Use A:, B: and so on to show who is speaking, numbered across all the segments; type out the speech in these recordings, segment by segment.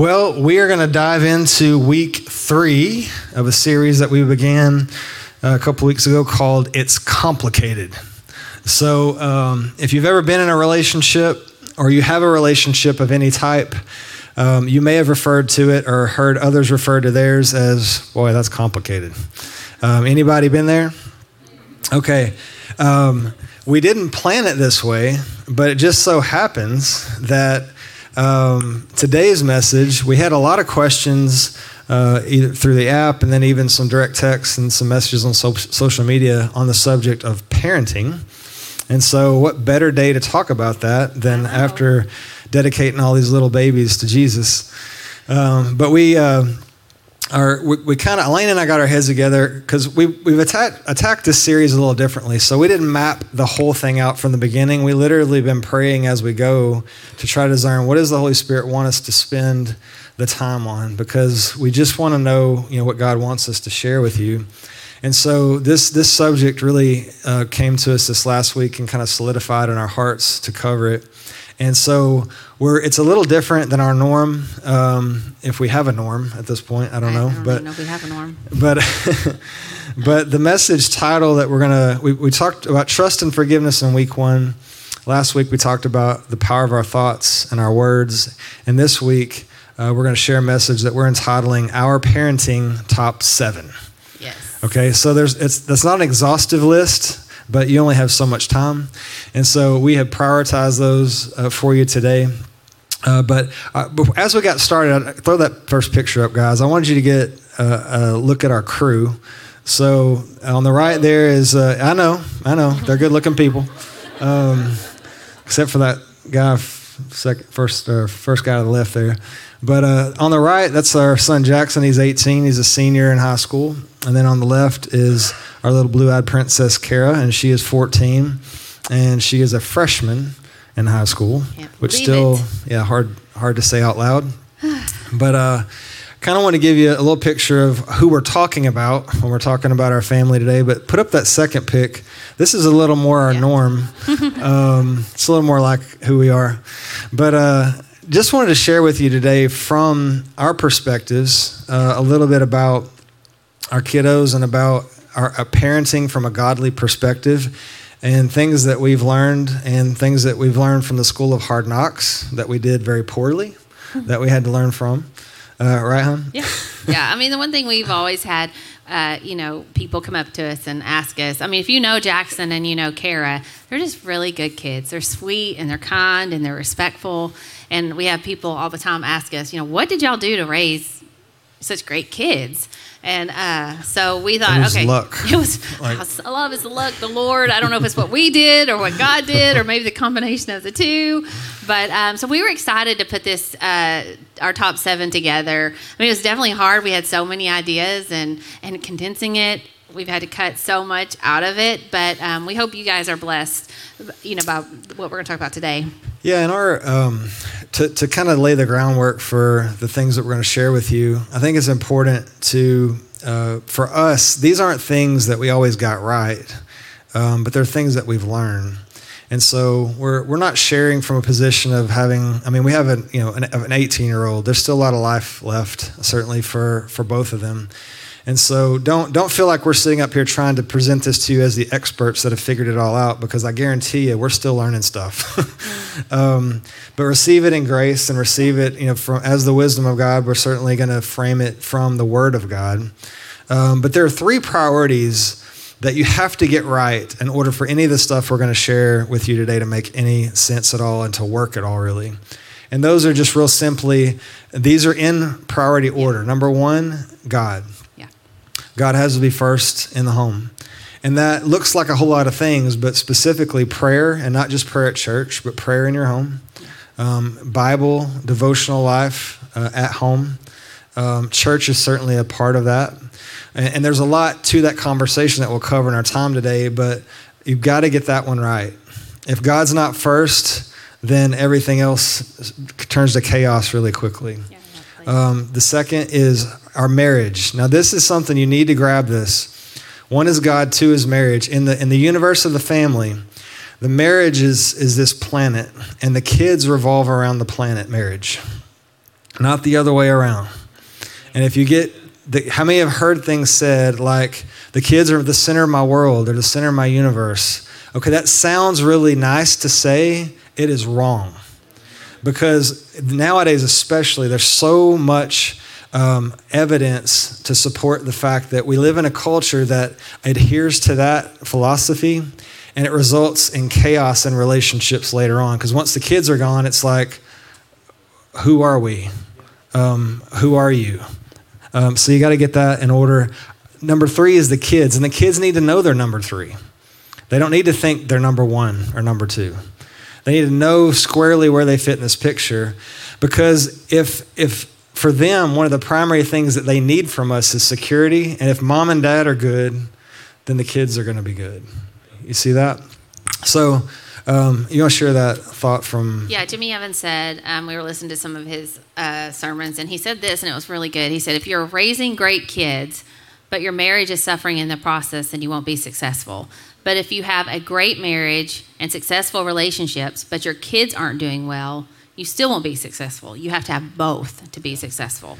A: Well, we are going to dive into week three of a series that we began uh, a couple weeks ago called It's Complicated. So, um, if you've ever been in a relationship or you have a relationship of any type, um, you may have referred to it or heard others refer to theirs as, boy, that's complicated. Um, anybody been there? Okay. Um, we didn't plan it this way, but it just so happens that um, today's message, we had a lot of questions uh, either through the app and then even some direct texts and some messages on so- social media on the subject of parenting. And so, what better day to talk about that than after dedicating all these little babies to Jesus? Um, but we. Uh, are, we, we kind of Elaine and I got our heads together because we, we've attacked, attacked this series a little differently. So we didn't map the whole thing out from the beginning. We literally been praying as we go to try to discern what does the Holy Spirit want us to spend the time on because we just want to know you know what God wants us to share with you. And so this this subject really uh, came to us this last week and kind of solidified in our hearts to cover it. And so we're it's a little different than our norm, um, if we have a norm at this point. I don't know,
B: I don't
A: but
B: know if we have a norm.
A: but but the message title that we're gonna we, we talked about trust and forgiveness in week one. Last week we talked about the power of our thoughts and our words, and this week uh, we're going to share a message that we're entitling "Our Parenting Top 7.
B: Yes.
A: Okay, so there's it's that's not an exhaustive list, but you only have so much time, and so we have prioritized those uh, for you today. Uh, but uh, as we got started, I- throw that first picture up, guys. I wanted you to get uh, a look at our crew. So on the right there is uh, I know, I know, they're good-looking people, um, except for that guy, second, first, uh, first guy to the left there. But uh, on the right, that's our son Jackson. He's 18. He's a senior in high school. And then on the left is our little blue-eyed princess Kara, and she is 14, and she is a freshman in high school, which still,
B: it.
A: yeah, hard hard to say out loud. But uh, kind of want to give you a little picture of who we're talking about when we're talking about our family today. But put up that second pic. This is a little more our
B: Yeah.
A: norm. um, it's a little more like who we are. But uh, just wanted to share with you today from our perspectives uh, a little bit about our kiddos and about our, our parenting from a godly perspective and things that we've learned and things that we've learned from the school of hard knocks that we did very poorly that we had to learn from uh, right hon
B: Yeah. Yeah. I mean, the one thing we've always had, uh, you know, people come up to us and ask us. I mean, if you know Jackson and you know Kara, they're just really good kids. They're sweet and they're kind and they're respectful. And we have people all the time ask us, you know, what did y'all do to raise such great kids? And uh, so we thought,
A: It was
B: okay,
A: luck.
B: it was
A: Like-
B: a lot of it's the luck, the Lord. I don't know if it's what we did or what God did, or maybe the combination of the two. But um, so we were excited to put this uh, our top seven together. I mean, it was definitely hard. We had so many ideas, and and condensing it, we've had to cut so much out of it. But um, we hope you guys are blessed, you know, about what we're going to talk about today.
A: Yeah, and our um, to to kind of lay the groundwork for the things that we're going to share with you, I think it's important to uh, for us. These aren't things that we always got right, um, but they're things that we've learned. And so we're we're not sharing from a position of having. I mean, we have an you know an, an 18 year old. There's still a lot of life left, certainly for for both of them. And so don't don't feel like we're sitting up here trying to present this to you as the experts that have figured it all out because I guarantee you we're still learning stuff. um, but receive it in grace and receive it, you know, from as the wisdom of God. We're certainly going to frame it from the Word of God. Um, but there are three priorities that you have to get right in order for any of the stuff we're going to share with you today to make any sense at all and to work at all, really. And those are just real simply, these are in priority order. Number one, God.
B: Yeah.
A: God has to be first in the home. And that looks like a whole lot of things, but specifically prayer, and not just prayer at church, but prayer in your home, um, Bible, devotional life uh, at home. Um, church is certainly a part of that. And, and there's a lot to that conversation that we'll cover in our time today, but you've got to get that one right. If God's not first, then everything else turns to chaos really quickly.
B: Yeah.
A: Um, the second is our marriage. Now, this is something you need to grab this. One is God, two is marriage. In the in the universe of the family, the marriage is is this planet, and the kids revolve around the planet marriage. not the other way around. And if you get, the, how many have heard things said like, the kids are the center of my world, they're the center of my universe? Okay, that sounds really nice to say, it is wrong. Because nowadays, especially, there's so much um, evidence to support the fact that we live in a culture that adheres to that philosophy and it results in chaos in relationships later on. Because once the kids are gone, it's like, who are we? Um, who are you? Um, so you got to get that in order. Number three is the kids, and the kids need to know they're number three. They don't need to think they're number one or number two. They need to know squarely where they fit in this picture, because if if for them one of the primary things that they need from us is security, and if mom and dad are good, then the kids are going to be good. You see that? So. Um, you want to share that thought from?
B: Yeah, Jimmy Evans said um, we were listening to some of his uh, sermons, and he said this, and it was really good. He said, "If you're raising great kids, but your marriage is suffering in the process, then you won't be successful. But if you have a great marriage and successful relationships, but your kids aren't doing well, you still won't be successful. You have to have both to be successful."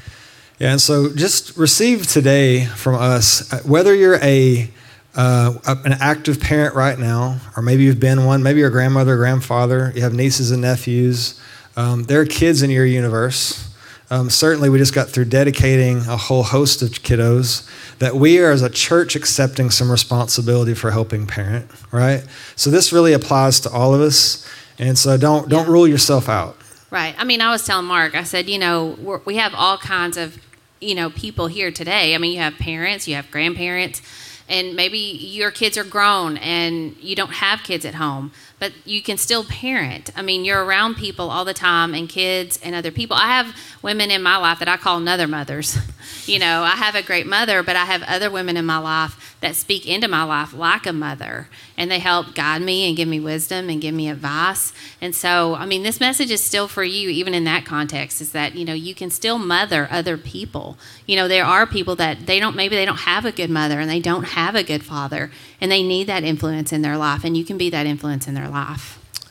A: Yeah, and so just receive today from us, uh, whether you're a uh, an active parent right now, or maybe you've been one, maybe you're a grandmother, grandfather, you have nieces and nephews. Um, there are kids in your universe. Um, certainly, we just got through dedicating a whole host of kiddos that we are, as a church, accepting some responsibility for helping parent, right? So this really applies to all of us, and so don't don't rule yourself out.
B: Right. I mean, I was telling Mark, I said, you know, we have all kinds of, you know, people here today. I mean, you have parents, you have grandparents, and maybe your kids are grown and you don't have kids at home, but you can still parent. I mean, you're around people all the time and kids and other people. I have women in my life that I call another mothers. you know, I have a great mother, but I have other women in my life that speak into my life like a mother and they help guide me and give me wisdom and give me advice. And so, I mean, this message is still for you, even in that context, is that, you know, you can still mother other people. You know, there are people that they don't, maybe they don't have a good mother and they don't have a good father and they need that influence in their life and you can be that influence in their life.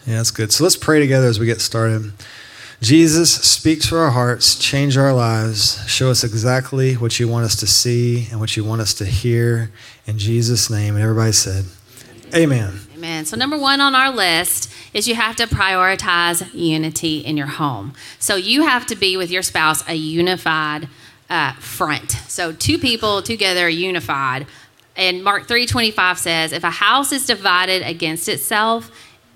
A: Yeah, that's good. So let's pray together as we get started. Jesus, speak to our hearts, change our lives, show us exactly what you want us to see and what you want us to hear. In Jesus' name. And everybody said, Amen.
B: Amen. So, number one on our list is you have to prioritize unity in your home. So, you have to be with your spouse a unified uh, front. So, two people together are unified. And Mark 3:25 says, "If a house is divided against itself,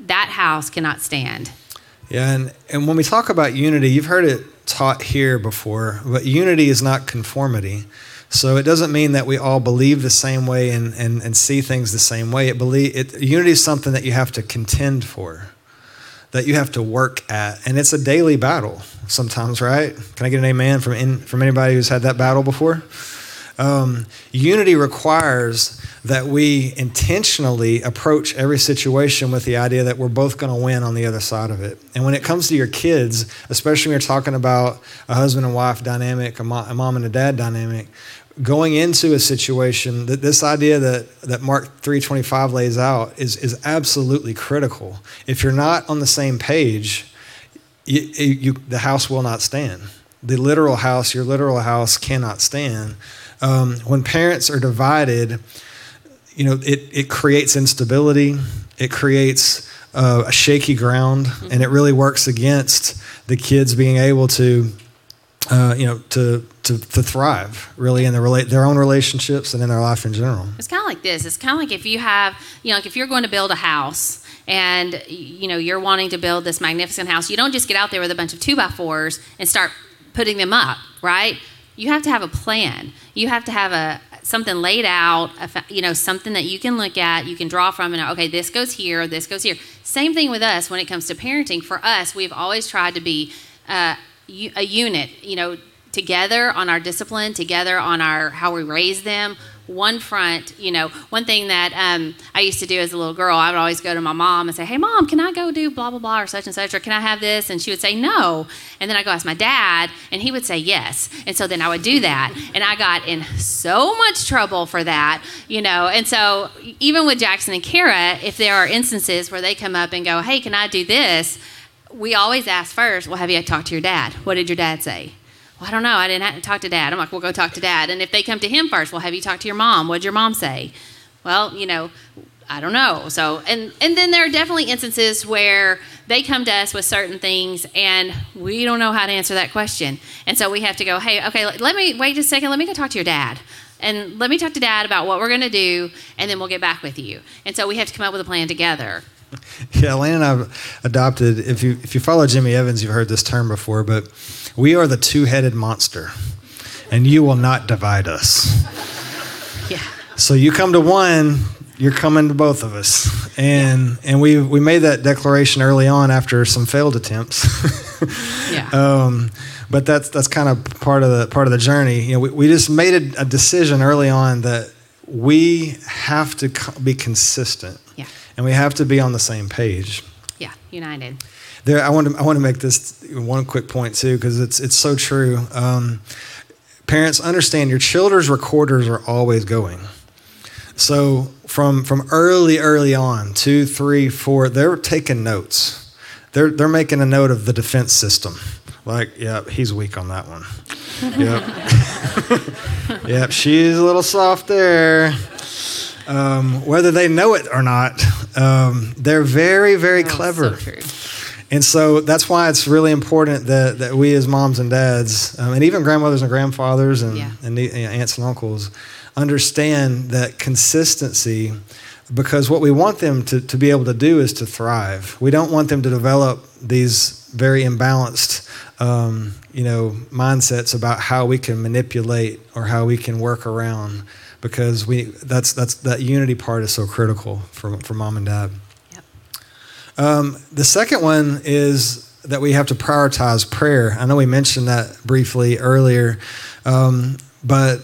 B: that house cannot stand."
A: Yeah, and, and when we talk about unity, you've heard it taught here before, but unity is not conformity. So it doesn't mean that we all believe the same way and, and, and see things the same way. It believe, it, unity is something that you have to contend for, that you have to work at. And it's a daily battle sometimes, right? Can I get an amen from, in, from anybody who's had that battle before? Um, unity requires that we intentionally approach every situation with the idea that we're both going to win on the other side of it. And when it comes to your kids, especially when you're talking about a husband and wife dynamic, a mom, and a dad dynamic, going into a situation that this idea that, that Mark 325 lays out is, is absolutely critical. If you're not on the same page, you, you, the house will not stand. The literal house, your literal house cannot stand. Um, when parents are divided, you know, it, it creates instability, it creates uh, a shaky ground, mm-hmm. and it really works against the kids being able to, uh, you know, to, to, to thrive really in their, rela- their own relationships and in their life in general.
B: It's kind of like this. It's kind of like if you have, you know, like if you're going to build a house and, you know, you're wanting to build this magnificent house, you don't just get out there with a bunch of two by fours and start putting them up, right? You have to have a plan. You have to have a something laid out, you know, something that you can look at, you can draw from, and okay, this goes here, this goes here. Same thing with us when it comes to parenting. For us, we've always tried to be uh, a unit, you know, together on our discipline, together on our how we raise them, one front, you know, one thing that um, I used to do as a little girl, I would always go to my mom and say, Hey, mom, can I go do blah, blah, blah, or such and such, or can I have this? And she would say no. And then I go ask my dad, and he would say yes. And so then I would do that. And I got in so much trouble for that, you know. And so even with Jackson and Kara, if there are instances where they come up and go, Hey, can I do this? We always ask first, Well, have you talked to your dad? What did your dad say? Well, I don't know. I didn't talk to dad. I'm like, well, go talk to dad. And if they come to him first, well, have you talked to your mom? What'd your mom say? Well, you know, I don't know. So, and and then there are definitely instances where they come to us with certain things and we don't know how to answer that question. And so we have to go, "Hey, okay, let me wait just a second. Let me go talk to your dad." And let me talk to dad about what we're going to do, and then we'll get back with you. And so we have to come up with a plan together.
A: Yeah, Lane and I've adopted. If you if you follow Jimmy Evans, you've heard this term before, but we are the two-headed monster, and you will not divide us.
B: Yeah.
A: So you come to one, you're coming to both of us, and yeah. and we we made that declaration early on after some failed attempts.
B: yeah.
A: Um, but that's that's kind of part of the part of the journey. You know, we, we just made a, a decision early on that we have to co- be consistent.
B: Yeah.
A: And we have to be on the same page.
B: Yeah, united.
A: There, I want to I want to make this one quick point too because it's it's so true. Um, parents understand your children's recorders are always going. So from from early early on, two, three, four, they're taking notes. They're they're making a note of the defense system. Like, yeah, he's weak on that one. yep. yep, she's a little soft there. Um, whether they know it or not, um, they're very, very oh, clever.
B: So
A: and so that's why it's really important that, that we as moms and dads, um, and even grandmothers and grandfathers and,
B: yeah.
A: and you know, aunts and uncles, understand that consistency because what we want them to, to be able to do is to thrive. We don't want them to develop these very imbalanced um, you know, mindsets about how we can manipulate or how we can work around because we that's that's that unity part is so critical for, for mom and dad. Um, the second one is that we have to prioritize prayer. I know we mentioned that briefly earlier, um, but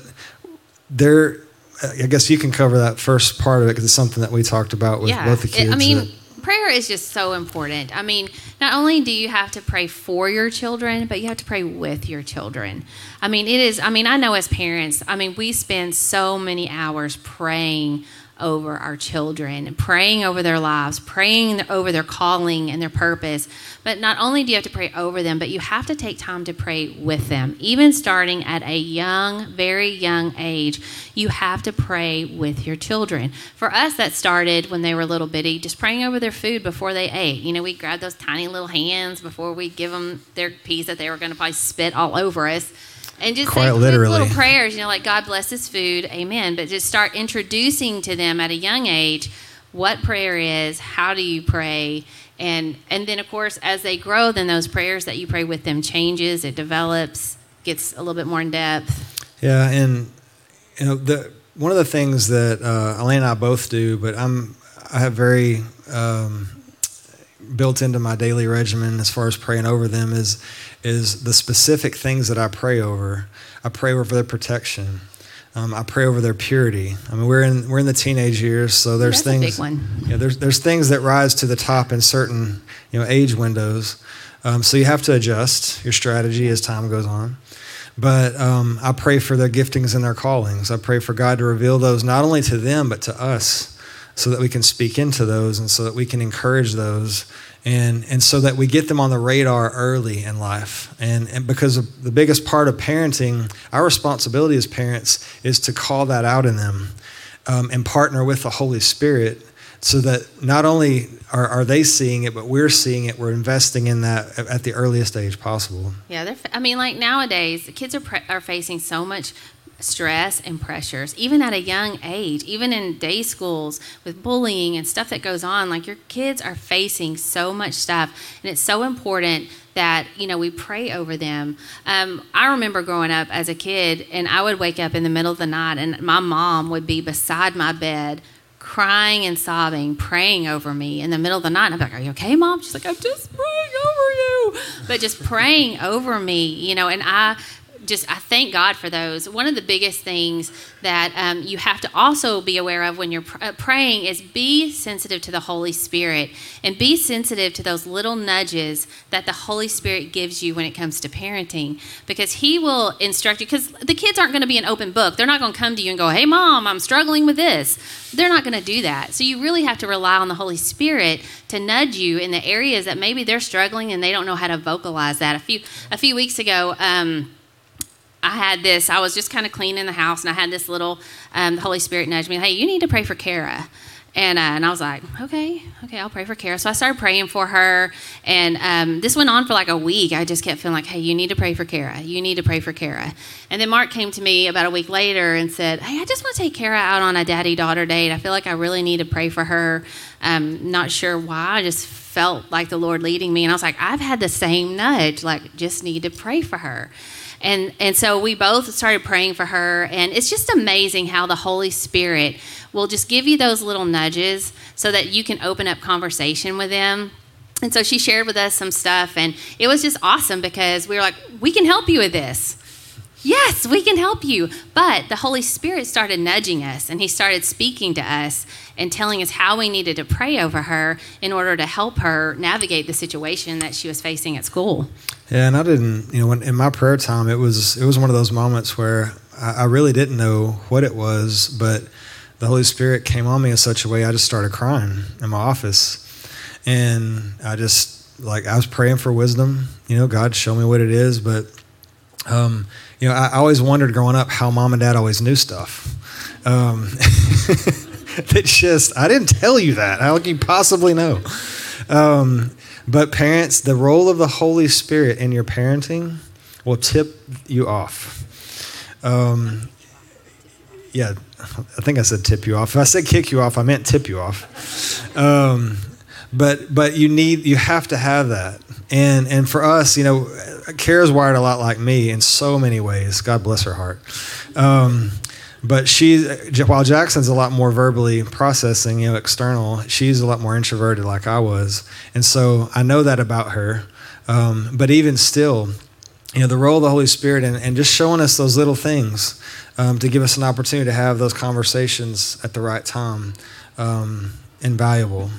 A: there, I guess you can cover that first part of it because it's something that we talked about with
B: yeah.
A: both the kids.
B: It, I mean,
A: that,
B: prayer is just so important. I mean, not only do you have to pray for your children, but you have to pray with your children. I mean, it is, I mean, I know as parents, I mean, we spend so many hours praying over our children, praying over their lives, praying over their calling and their purpose. But not only do you have to pray over them, but you have to take time to pray with them. Even starting at a young, very young age, you have to pray with your children. For us, that started when they were little bitty, just praying over their food before they ate. You know, we grab those tiny little hands before we give them their piece that they were going to probably spit all over us and just
A: Quite
B: say
A: literally.
B: little prayers, you know, like God bless this food, amen. But just start introducing to them at a young age what prayer is, how do you pray, and and then of course as they grow, then those prayers that you pray with them changes, it develops, gets a little bit more in depth.
A: Yeah, and you know the one of the things that uh, Elaine and I both do, but I'm I have very um, built into my daily regimen as far as praying over them is is the specific things that I pray over. I pray over their protection. Um, I pray over their purity. I mean, we're in we're in the teenage years, so there's
B: That's
A: things.
B: A big one.
A: Yeah, there's there's things that rise to the top in certain you know age windows. Um, so you have to adjust your strategy as time goes on. But um, I pray for their giftings and their callings. I pray for God to reveal those not only to them but to us, so that we can speak into those and so that we can encourage those and and so that we get them on the radar early in life. And and because the biggest part of parenting our responsibility as parents is to call that out in them um, and partner with the holy spirit so that not only are, are they seeing it but we're seeing it. We're investing in that at the earliest age possible.
B: Yeah they're i mean like nowadays the kids are, pre- are facing so much stress and pressures, even at a young age, even in day schools with bullying and stuff that goes on. Like your kids are facing so much stuff, and it's so important that you know we pray over them. Um, I remember growing up as a kid, and I would wake up in the middle of the night, and my mom would be beside my bed. Crying and sobbing, praying over me in the middle of the night. And I'm like, Are you okay, mom? She's like, I'm just praying over you. But just praying over me, you know, and I just I thank God for those. One of the biggest things that um, you have to also be aware of when you're pr- uh, praying is be sensitive to the Holy Spirit and be sensitive to those little nudges that the Holy Spirit gives you when it comes to parenting because He will instruct you. Because the kids aren't going to be an open book. They're not going to come to you and go, "Hey, mom, I'm struggling with this." They're not going to do that. So you really have to rely on the Holy Spirit to nudge you in the areas that maybe they're struggling and they don't know how to vocalize that. A few a few weeks ago. Um, I had this. I was just kind of cleaning the house, and I had this little. Um, the Holy Spirit nudged me, "Hey, you need to pray for Kara." And, uh, and I was like, okay, okay, I'll pray for Kara. So I started praying for her. And um, this went on for like a week. I just kept feeling like, hey, you need to pray for Kara. You need to pray for Kara. And then Mark came to me about a week later and said, hey, I just want to take Kara out on a daddy daughter date. I feel like I really need to pray for her. Um, not sure why. I just felt like the Lord leading me. And I was like, I've had the same nudge, like, just need to pray for her. And, and so we both started praying for her. And it's just amazing how the Holy Spirit will just give you those little nudges so that you can open up conversation with them. And so she shared with us some stuff, and it was just awesome because we were like, we can help you with this. Yes, we can help you. But the Holy Spirit started nudging us, and He started speaking to us and telling us how we needed to pray over her in order to help her navigate the situation that she was facing at school.
A: Yeah, and I didn't, you know, when, in my prayer time, it was it was one of those moments where I, I really didn't know what it was, but the Holy Spirit came on me in such a way I just started crying in my office. And I just, like, I was praying for wisdom. You know, God, show me what it is. But, um, you know, I, I always wondered growing up how mom and dad always knew stuff. Um, it's just, I didn't tell you that. How can you possibly know? Um, but parents, the role of the Holy Spirit in your parenting will tip you off. Um, yeah, I think I said tip you off. If I said kick you off, I meant tip you off. Um, but but you need you have to have that. And and for us, you know, Kara's wired a lot like me in so many ways. God bless her heart. Um, but she, while Jackson's a lot more verbally processing, you know, external, she's a lot more introverted, like I was, and so I know that about her. Um, but even still, you know, the role of the Holy Spirit and, and just showing us those little things um, to give us an opportunity to have those conversations at the right time. Um, invaluable.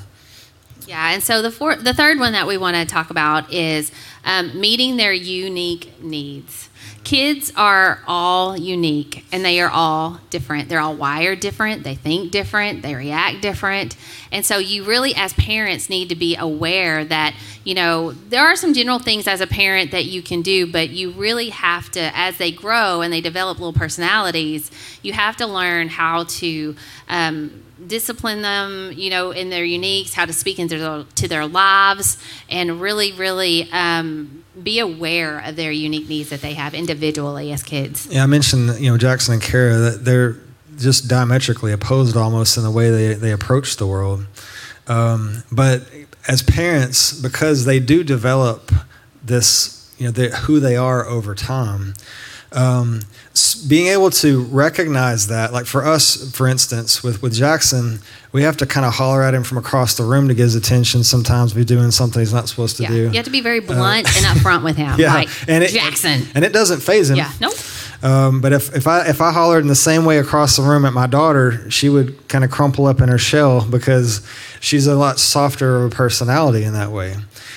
B: Yeah, and so the four, the third one that we want to talk about is um, meeting their unique needs. Kids are all unique and they are all different. They're all wired different, they think different, they react different. And so you really as parents need to be aware that, you know, there are some general things as a parent that you can do, but you really have to as they grow and they develop little personalities, you have to learn how to um, discipline them, you know, in their uniques, how to speak into their, to their lives, and really, really um, be aware of their unique needs that they have individually as kids.
A: Yeah, I mentioned, you know, Jackson and Kara that they're just diametrically opposed almost in the way they, they approach the world. Um, but as parents, because they do develop this, you know, who they are over time, um, being able to recognize that, like for us, for instance, with, with Jackson, we have to kind of holler at him from across the room to get his attention. Sometimes we're doing something he's not supposed to
B: yeah.
A: do.
B: You have to be very uh, blunt uh, and upfront with him. Yeah, like, and it, Jackson,
A: and it doesn't phase him.
B: Yeah, nope.
A: Um, but if, if I if I hollered in the same way across the room at my daughter, she would kind of crumple up in her shell because she's a lot softer of a personality in that way.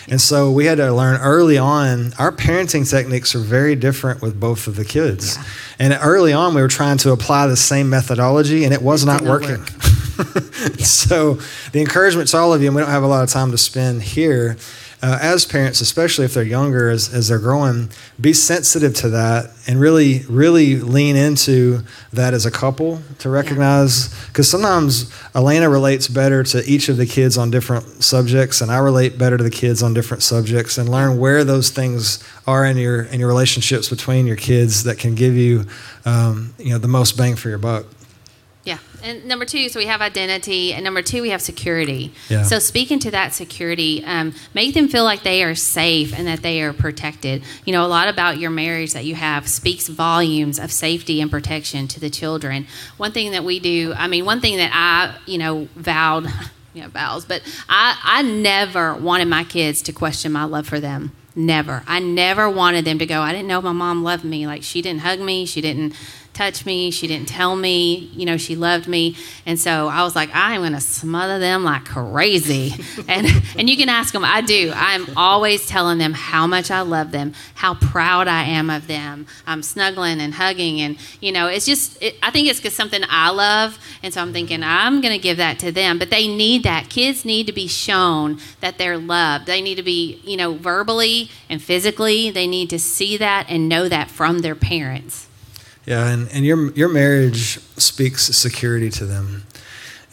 A: And so we had to learn early on. Our parenting techniques are very different with both of the kids. Yeah. And early on, we were trying to apply the same methodology, and it was not working. Work. yeah. So the encouragement to all of you, and we don't have a lot of time to spend here uh, as parents, especially if they're younger, as, as they're growing, be sensitive to that and really, really lean into that as a couple to recognize. Because yeah. sometimes Elaine relates better to each of the kids on different subjects, and I relate better to the kids on different subjects, and learn where those things are in your in your relationships between your kids that can give you, um, you know, the most bang for your buck.
B: And number two, so we have identity, and number two, we have security.
A: Yeah.
B: So speaking to that security, um, make them feel like they are safe and that they are protected. You know, a lot about your marriage that you have speaks volumes of safety and protection to the children. One thing that we do, I mean, one thing that I, you know, vowed, you know, vows, but I, I never wanted my kids to question my love for them. Never. I never wanted them to go, I didn't know my mom loved me. Like, she didn't hug me. She didn't touch me. She didn't tell me, you know, she loved me. And so I was like, I am going to smother them like crazy. and and you can ask them. I do. I'm always telling them how much I love them, how proud I am of them. I'm snuggling and hugging, and you know, it's just. It, I think it's because something I love, and so I'm thinking I'm going to give that to them. But they need that. Kids need to be shown that they're loved. They need to be, you know, verbally and physically. They need to see that and know that from their parents.
A: Yeah, and, and your, your marriage speaks security to them.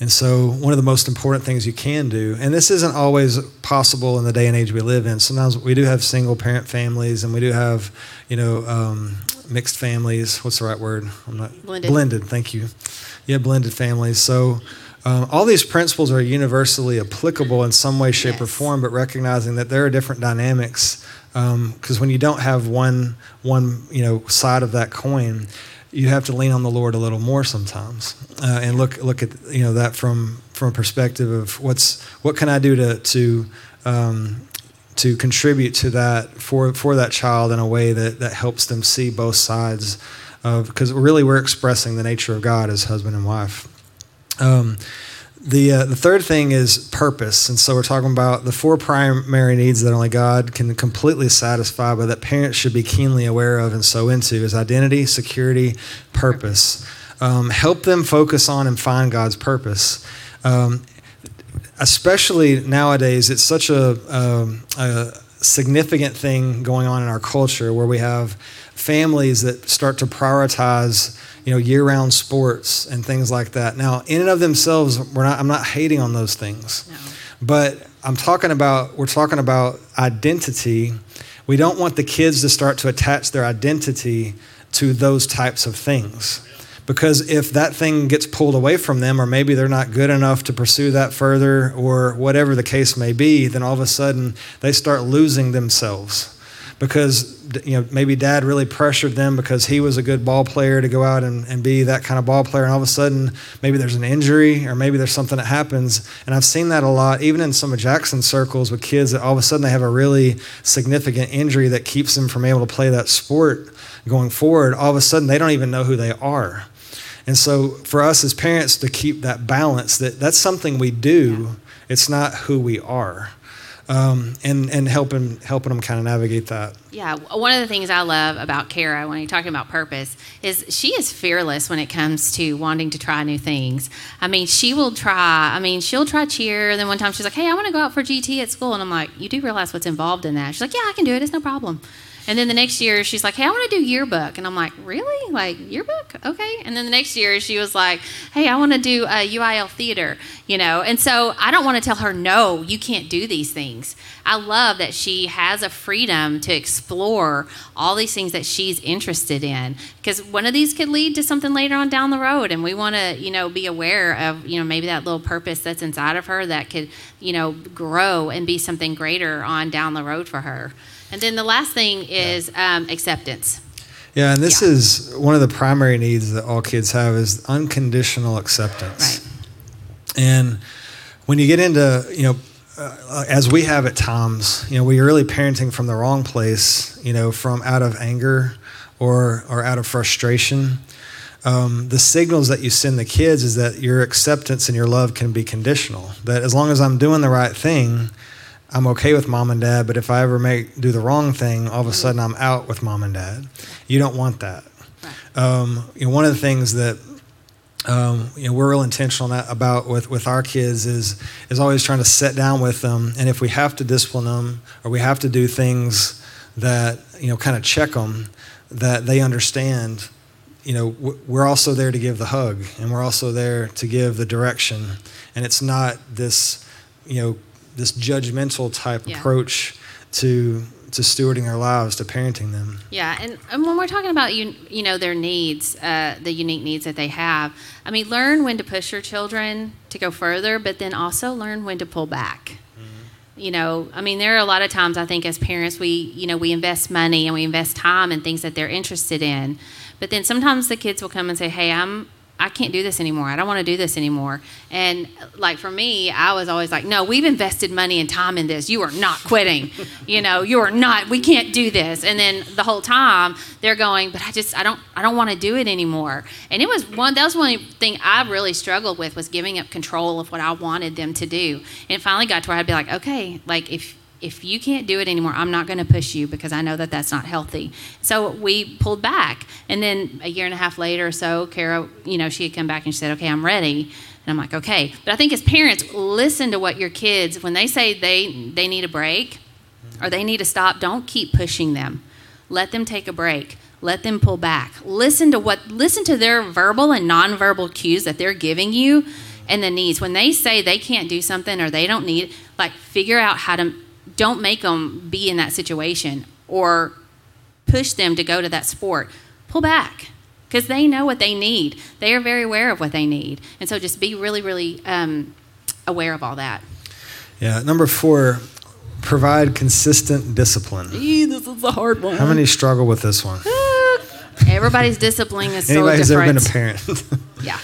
A: And so, one of the most important things you can do, and this isn't always possible in the day and age we live in. Sometimes we do have single parent families, and we do have, you know, um, mixed families. What's the right word?
B: I'm not blended.
A: Blended. Thank you. Yeah, blended families. So, um, all these principles are universally applicable in some way, shape, yes. or form, but recognizing that there are different dynamics. Because um, when you don't have one one you know side of that coin, you have to lean on the Lord a little more sometimes, uh, and look look at you know that from from a perspective of what's what can I do to to um, to contribute to that for for that child in a way that that helps them see both sides of because really we're expressing the nature of God as husband and wife. Um, the, uh, the third thing is purpose. And so we're talking about the four primary needs that only God can completely satisfy, but that parents should be keenly aware of and so into is identity, security, purpose. Um, help them focus on and find God's purpose. Um, especially nowadays, it's such a, a, um, a significant thing going on in our culture where we have families that start to prioritize you know, year-round sports and things like that. Now, in and of themselves, we're not. I'm not hating on those things, no. but I'm talking about. We're talking about identity. We don't want the kids to start to attach their identity to those types of things. Because if that thing gets pulled away from them, or maybe they're not good enough to pursue that further, or whatever the case may be, then all of a sudden they start losing themselves because you know maybe dad really pressured them because he was a good ball player to go out and, and be that kind of ball player. And all of a sudden maybe there's an injury or maybe there's something that happens. And i've seen that a lot even in some of jackson's circles with kids that all of a sudden they have a really significant injury that keeps them from able to play that sport going forward. All of a sudden they don't even know who they are. And so for us as parents to keep that balance that that's something we do. It's not who we are um, and and helping helping them kind of navigate that.
B: Yeah, one of the things I love about Kara when you're talking about purpose is she is fearless when it comes to wanting to try new things. I mean, she will try. I mean, she'll try cheer. Then one time she's like, "Hey, I want to go out for GT at school," and I'm like, "You do realize what's involved in that?" She's like, "Yeah, I can do it. It's no problem." And then the next year, she's like, hey, I want to do yearbook. And I'm like, really? Like, yearbook? Okay. And then the next year, she was like, hey, I want to do a UIL theater, you know? And so I don't want to tell her, no, you can't do these things. I love that she has a freedom to explore all these things that she's interested in because one of these could lead to something later on down the road. And we want to, you know, be aware of, you know, maybe that little purpose that's inside of her that could, you know, grow and be something greater on down the road for her. And then the last thing is um, acceptance.
A: Yeah, and this yeah. is one of the primary needs that all kids have is unconditional acceptance.
B: Right.
A: And when you get into, you know, uh, as we have at times, you know, we're really parenting from the wrong place, you know, from out of anger or or out of frustration. Um, the signals that you send the kids is that your acceptance and your love can be conditional. That as long as I'm doing the right thing, I'm okay with mom and dad, but if I ever make do the wrong thing, all of a sudden I'm out with mom and dad. You don't want that. Um, you know, one of the things that um, you know we're real intentional about with with our kids is is always trying to sit down with them, and if we have to discipline them or we have to do things that you know kind of check them, that they understand. You know, we're also there to give the hug, and we're also there to give the direction, and it's not this you know this judgmental type yeah. approach to to stewarding our lives, to parenting them.
B: Yeah, and, and when we're talking about you, you know, their needs, uh, the unique needs that they have. I mean, learn when to push your children to go further, but then also learn when to pull back. Mm-hmm. You know, I mean, there are a lot of times I think as parents, we, you know, we invest money and we invest time in things that they're interested in, but then sometimes the kids will come and say, "Hey, I'm I can't do this anymore. I don't want to do this anymore. And like for me, I was always like, no, we've invested money and time in this. You are not quitting. you know, you are not. We can't do this. And then the whole time they're going, but I just I don't I don't want to do it anymore. And it was one that was one thing I really struggled with was giving up control of what I wanted them to do. And it finally got to where I'd be like, okay, like if if you can't do it anymore, I'm not going to push you because I know that that's not healthy. So we pulled back. And then a year and a half later or so, Kara, you know, she had come back and she said, okay, I'm ready. And I'm like, okay. But I think as parents, listen to what your kids, when they say they, they need a break, or they need to stop, don't keep pushing them. Let them take a break. Let them pull back. Listen to what listen to their verbal and nonverbal cues that they're giving you and the needs. When they say they can't do something or they don't need, like figure out how to don't make them be in that situation or push them to go to that sport. Pull back because they know what they need. They are very aware of what they need. And so just be really, really um, aware of all that.
A: Yeah. Number four, provide consistent discipline.
B: Eee, this is a hard one.
A: How many struggle with this one?
B: Everybody's discipline is so
A: Anybody who's ever
B: different.
A: been a parent?
B: Yeah.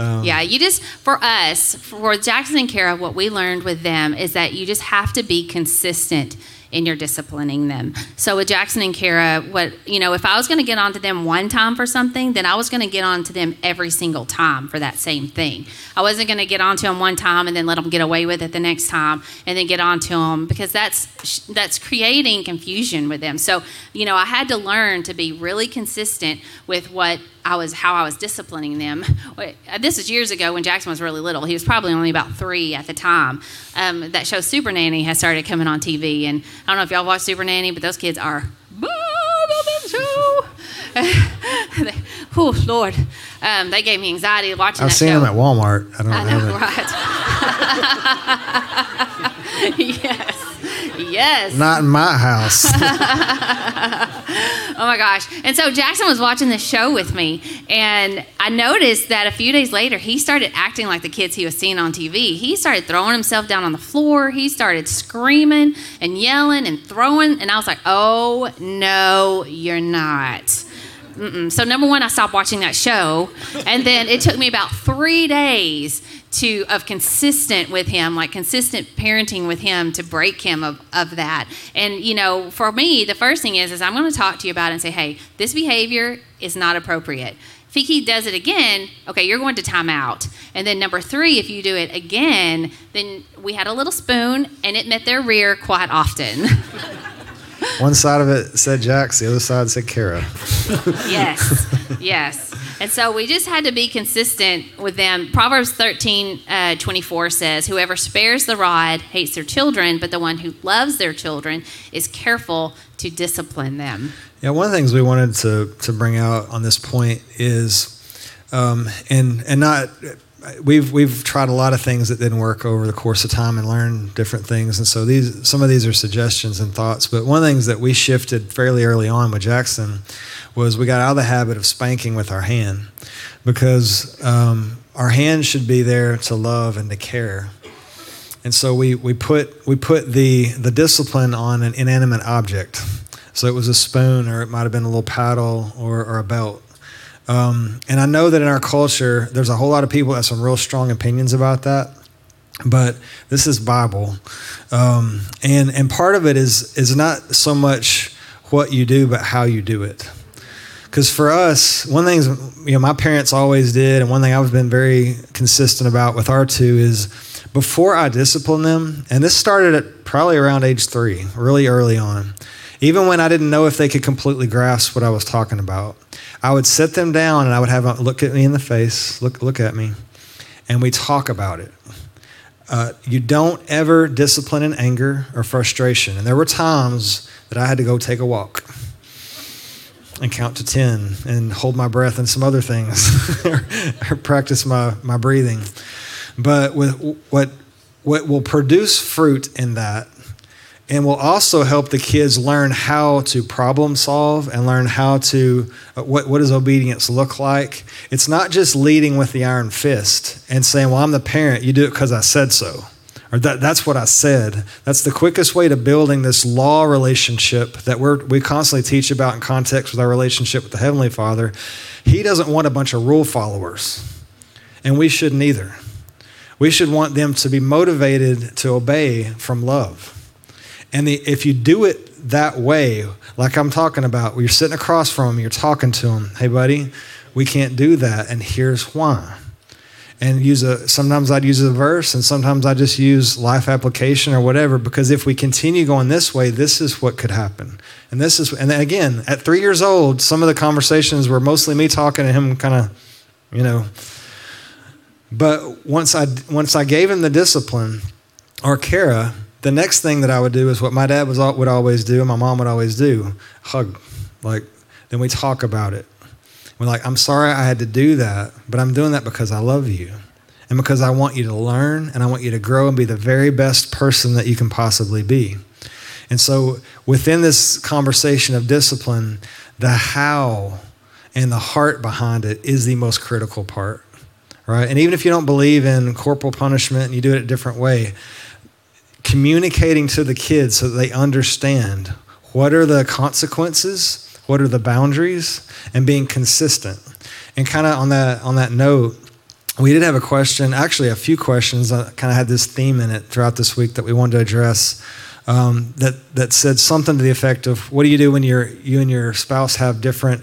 B: Um, yeah, you just, for us, for Jackson and Kara, what we learned with them is that you just have to be consistent in your disciplining them. So with Jackson and Kara, what, you know, if I was going to get onto them one time for something, then I was going to get onto them every single time for that same thing. I wasn't going to get onto them one time and then let them get away with it the next time and then get onto them because that's, that's creating confusion with them. So, you know, I had to learn to be really consistent with what I was how I was disciplining them. Uh, This was years ago when Jackson was really little. He was probably only about three at the time. Um, that show Super Nanny has started coming on TV, and I don't know if y'all watch Super Nanny, but those kids are. oh Lord, um, they gave me anxiety watching
A: I've
B: that
A: seen
B: show.
A: them at Walmart. I don't
B: I
A: know.
B: know, right? yes, yes.
A: Not in my house.
B: Oh my gosh. And so Jackson was watching this show with me, and I noticed that a few days later, he started acting like the kids he was seeing on TV. He started throwing himself down on the floor. He started screaming and yelling and throwing. And I was like, oh, no, you're not. Mm-mm. So number one, I stopped watching that show, and then it took me about three days to of consistent with him, like consistent parenting with him to break him of, of that. And you know, for me, the first thing is is I'm going to talk to you about it and say, hey, this behavior is not appropriate. If he does it again, okay, you're going to time out. And then number three, if you do it again, then we had a little spoon, and it met their rear quite often.
A: One side of it said Jax, the other side said Kara.
B: yes, yes. And so we just had to be consistent with them. Proverbs 13, uh, 24 says, Whoever spares the rod hates their children, but the one who loves their children is careful to discipline them.
A: Yeah, one of the things we wanted to to bring out on this point is, um, and and not we've we've tried a lot of things that didn't work over the course of time and learned different things, and so these some of these are suggestions and thoughts. But one of the things that we shifted fairly early on with Jackson was we got out of the habit of spanking with our hand because um, our hand should be there to love and to care. And so we, we put we put the the discipline on an inanimate object. So it was a spoon, or it might have been a little paddle, or, or a belt. Um, and I know that in our culture, there's a whole lot of people that have some real strong opinions about that. But this is Bible, um, and and part of it is is not so much what you do, but how you do it. Because for us, one thing you know my parents always did, and one thing I've been very consistent about with our two is before I discipline them, and this started at probably around age three, really early on. Even when I didn't know if they could completely grasp what I was talking about, I would sit them down and I would have them look at me in the face, look look at me, and we talk about it. Uh, you don't ever discipline in anger or frustration. And there were times that I had to go take a walk and count to 10 and hold my breath and some other things or practice my, my breathing. But with what, what will produce fruit in that and will also help the kids learn how to problem solve and learn how to uh, what, what does obedience look like. It's not just leading with the iron fist and saying well i'm the parent. You do it because i said so or that, that's what i said. That's the quickest way to building this law relationship that we're, we constantly teach about in context with our relationship with the heavenly father. He doesn't want a bunch of rule followers and we shouldn't either. We should want them to be motivated to obey from love and the, if you do it that way, like I'm talking about, you're sitting across from them, you're talking to them, hey, buddy, we can't do that, and here's why. And use a, sometimes I'd use a verse, and sometimes I just use life application or whatever, because if we continue going this way, this is what could happen. And this is, and again, at three years old, some of the conversations were mostly me talking to him kind of, you know. But once I, once I gave him the discipline, or Kara, the next thing that I would do is what my dad was, would always do and my mom would always do hug. Like, then we talk about it. We're like, I'm sorry I had to do that, but I'm doing that because I love you and because I want you to learn and I want you to grow and be the very best person that you can possibly be. And so, within this conversation of discipline, the how and the heart behind it is the most critical part, right? And even if you don't believe in corporal punishment and you do it a different way, communicating to the kids so they understand what are the consequences, what are the boundaries, and being consistent. And kind of on that on that note, we did have a question, actually a few questions that kind of had this theme in it throughout this week that we wanted to address. Um, that that said something to the effect of, "What do you do when you you and your spouse have different,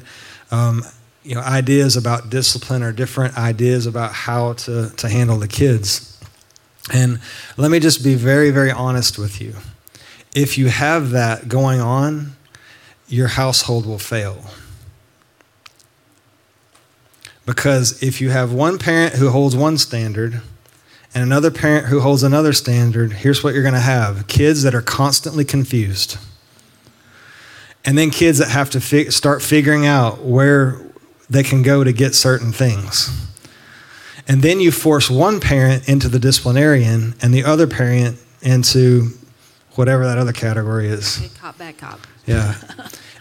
A: um, you know, ideas about discipline or different ideas about how to to handle the kids?" And let me just be very, very honest with you. If you have that going on, your household will fail. Because if you have one parent who holds one standard and another parent who holds another standard, here's what you're going to have kids that are constantly confused. And then kids that have to fi- start figuring out where they can go to get certain things. And then you force one parent into the disciplinarian and the other parent into whatever that other category is.
B: Good cop, bad cop.
A: Yeah.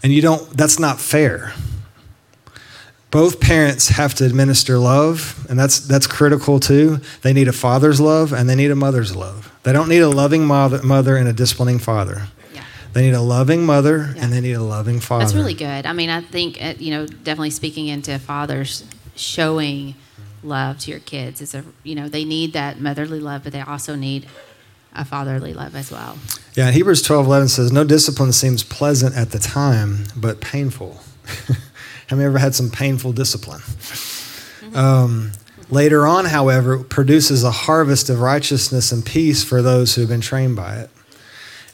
A: and you don't, that's not fair. Both parents have to administer love, and that's, that's critical too. They need a father's love and they need a mother's love. They don't need a loving mother, mother and a disciplining father.
B: Yeah.
A: They need a loving mother
B: Yeah.
A: and they need a loving father.
B: That's really good. I mean, I think uh, you know, definitely speaking into fathers showing love to your kids is a you know they need that motherly love, but they also need a fatherly love as well.
A: Yeah, Hebrews 12 11 says, No discipline seems pleasant at the time, but painful. Have you ever had some painful discipline? Um, later on, however, it produces a harvest of righteousness and peace for those who have been trained by it.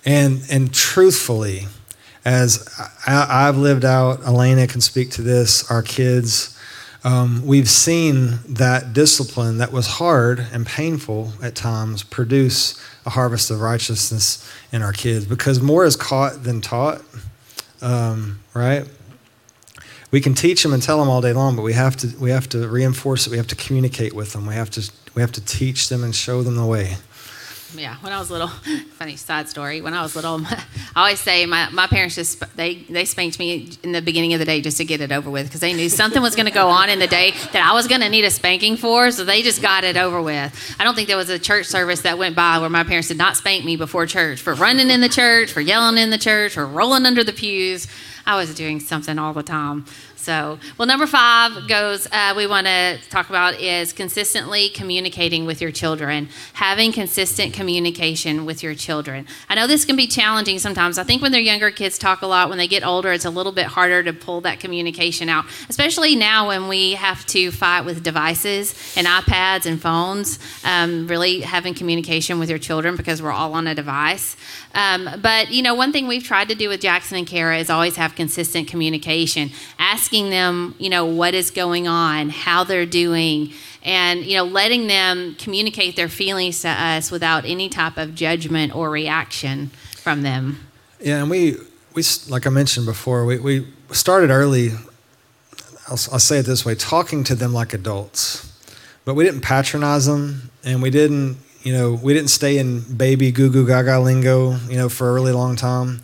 A: And, and truthfully, as I, I've lived out, Elaine can speak to this, our kids, um, we've seen that discipline that was hard and painful at times produce a harvest of righteousness in our kids because more is caught than taught, um, right? We can teach them and tell them all day long, but we have to we have to reinforce it. We have to communicate with them. We have to we have to teach them and show them the way.
B: Yeah, when I was little, funny side story. When I was little, I always say my, my parents just they they spanked me in the beginning of the day just to get it over with because they knew something was going to go on in the day that I was going to need a spanking for, so they just got it over with. I don't think there was a church service that went by where my parents did not spank me before church for running in the church, for yelling in the church, for rolling under the pews. I was doing something all the time. So, well, number five goes, uh, we want to talk about is consistently communicating with your children, having consistent communication with your children. I know this can be challenging sometimes. I think when they're younger, kids talk a lot. When they get older, it's a little bit harder to pull that communication out, especially now when we have to fight with devices and iPads and phones. Um, really having communication with your children because we're all on a device. Um, but, you know, one thing we've tried to do with Jackson and Kara is always have consistent communication, asking them, you know, what is going on, how they're doing, and, you know, letting them communicate their feelings to us without any type of judgment or reaction from them.
A: Yeah, and we we like I mentioned before, we we started early. I'll, I'll say it this way: talking to them like adults, but we didn't patronize them, and we didn't you know we didn't stay in baby goo goo gaga lingo you know for a really long time.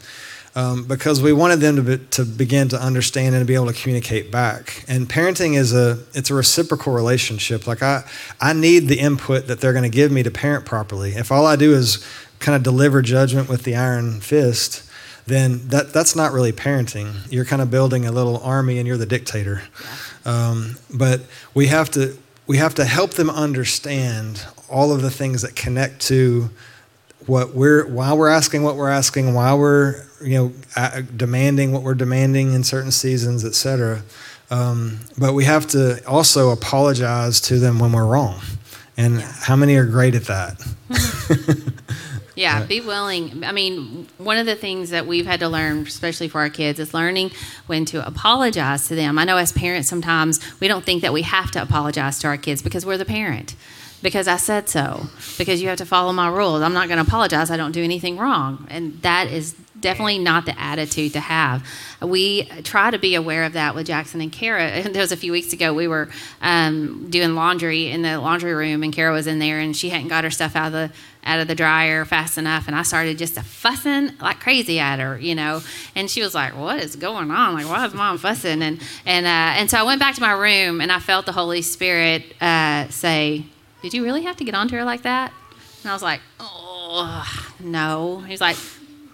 A: Um, because we wanted them to, be, to begin to understand and to be able to communicate back. And parenting is a it's a reciprocal relationship. Like I I need the input that they're going to give me to parent properly. If all I do is kind of deliver judgment with the iron fist, then that that's not really parenting. You're kind of building a little army, and you're the dictator. Um, but we have to we have to help them understand all of the things that connect to what we're why we're asking what we're asking, why we're you know demanding what we're demanding in certain seasons, etc. Um, but we have to also apologize to them when we're wrong. And how many are great at that?
B: Yeah, be willing. I mean, one of the things that we've had to learn, especially for our kids, is learning when to apologize to them. I know as parents, sometimes we don't think that we have to apologize to our kids because we're the parent. Because I said so, because you have to follow my rules. I'm not going to apologize. I don't do anything wrong. And that is definitely not the attitude to have. We try to be aware of that with Jackson and Kara. There was a few weeks ago, we were um, doing laundry in the laundry room, and Kara was in there, and she hadn't got her stuff out of the out of the dryer fast enough and I started just fussing like crazy at her, you know. And she was like, "What is going on? Like, why is mom fussing?" And and uh, and so I went back to my room and I felt the Holy Spirit uh, say, "Did you really have to get onto her like that?" And I was like, "Oh no." He's like,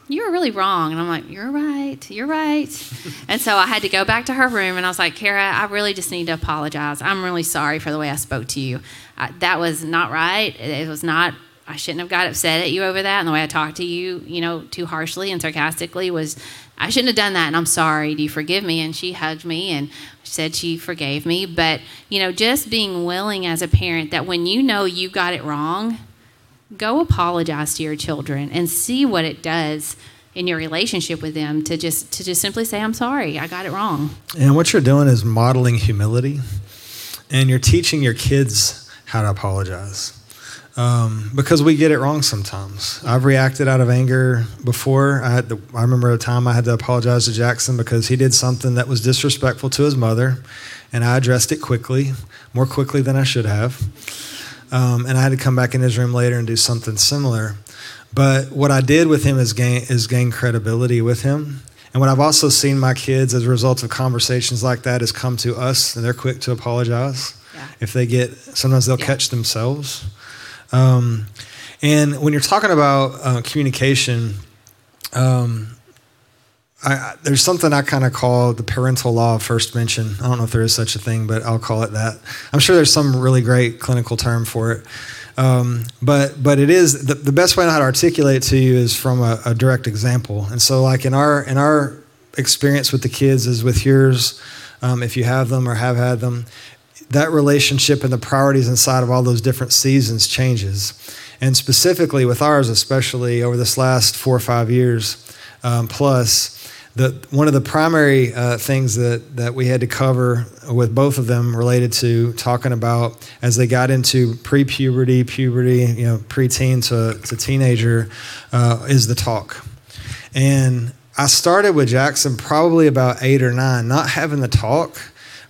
B: you were really wrong. And I'm like, you're right, you're right. and so I had to go back to her room and I was like, Kara, I really just need to apologize. I'm really sorry for the way I spoke to you. I, that was not right. It was not, I shouldn't have got upset at you over that. And the way I talked to you, you know, too harshly and sarcastically was, I shouldn't have done that. And I'm sorry. Do you forgive me? And she hugged me and said she forgave me. But, you know, just being willing as a parent that when you know you got it wrong, go apologize to your children and see what it does in your relationship with them to just to just simply say i'm sorry i got it wrong
A: and what you're doing is modeling humility and you're teaching your kids how to apologize um, because we get it wrong sometimes. I've reacted out of anger before. I had to, I remember a time I had to apologize to Jackson because he did something that was disrespectful to his mother, and I addressed it quickly, more quickly than I should have. Um, and I had to come back in his room later and do something similar. But what I did with him is gain, is gain credibility with him. And what I've also seen my kids as a result of conversations like that is come to us and they're quick to apologize. Yeah. If they get, sometimes they'll yeah. catch themselves. Um, and when you're talking about uh, communication, um, I, there's something I kind of call the parental law of first mention. I don't know if there is such a thing, but I'll call it that. I'm sure there's some really great clinical term for it. Um, but but it is the, the best way I know how to articulate to you is from a, a, direct example. And so like in our in our experience with the kids is with yours, um, if you have them or have had them, that relationship and the priorities inside of all those different seasons changes. And specifically with ours, especially over this last four or five years um, plus, the, one of the primary uh, things that, that we had to cover with both of them related to talking about as they got into pre-puberty, puberty, you know, preteen to, to teenager, uh, is the talk. And I started with Jackson probably about eight or nine, not having the talk,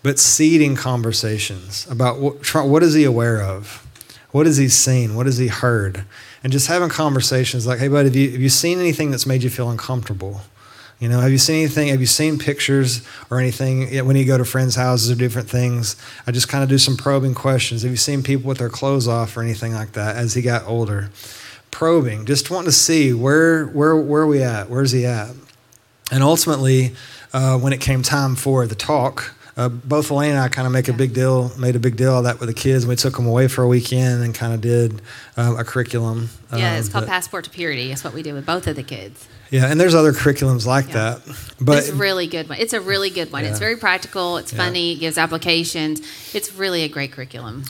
A: but seeding conversations about what, what is he aware of? What has he seen? What has he heard? And just having conversations like, hey, bud, have you, have you seen anything that's made you feel uncomfortable? You know, have you seen anything? Have you seen pictures or anything when you go to friends' houses or different things? I just kind of do some probing questions. Have you seen people with their clothes off or anything like that as he got older? Probing, just wanting to see where where where are we at? Where's he at? And ultimately, uh, when it came time for the talk, uh, both Elaine and I kind of make yeah. a big deal, made a big deal of that with the kids. We took them away for a weekend and kind of did um, a curriculum.
B: Yeah, it's um, called Passport to Purity. That's what we did with both of the kids.
A: Yeah, and there's other curriculums like yeah. that. But
B: it's really good one. It's a really good one. Yeah. It's very practical. It's funny. It gives applications. It's really a great curriculum.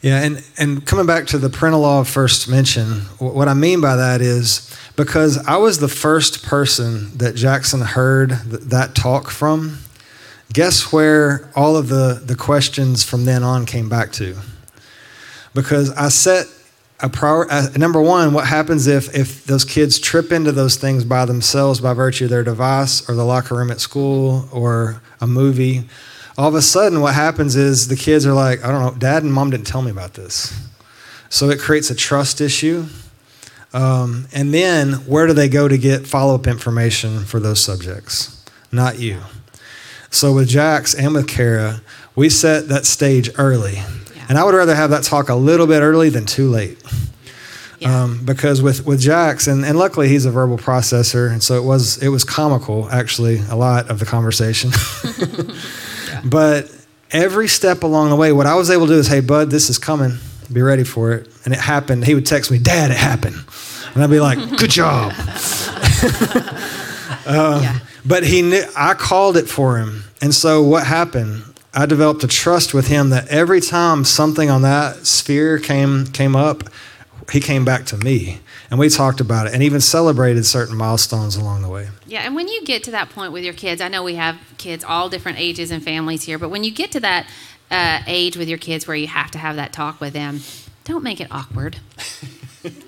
A: Yeah, and, and coming back to the parental law of first mention, what I mean by that is because I was the first person that Jackson heard th- that talk from, guess where all of the, the questions from then on came back to? Because I set a prior, uh, number one, what happens if, if those kids trip into those things by themselves by virtue of their device or the locker room at school or a movie? All of a sudden, what happens is the kids are like, I don't know, dad and mom didn't tell me about this. So it creates a trust issue. Um, and then, where do they go to get follow up information for those subjects? Not you. So, with Jax and with Kara, we set that stage early. And I would rather have that talk a little bit early than too late. Yeah. Um, because with with Jax, and, and luckily he's a verbal processor, and so it was it was comical actually a lot of the conversation. yeah. But every step along the way, what I was able to do is, hey, bud, this is coming. Be ready for it. And it happened. He would text me, Dad, it happened, and I'd be like, Good job. yeah. But he knew I called it for him, and so what happened? I developed a trust with him that every time something on that sphere came came up, he came back to me and we talked about it and even celebrated certain milestones along the way.
B: Yeah, and when you get to that point with your kids, I know we have kids all different ages and families here, but when you get to that uh, age with your kids where you have to have that talk with them, don't make it awkward.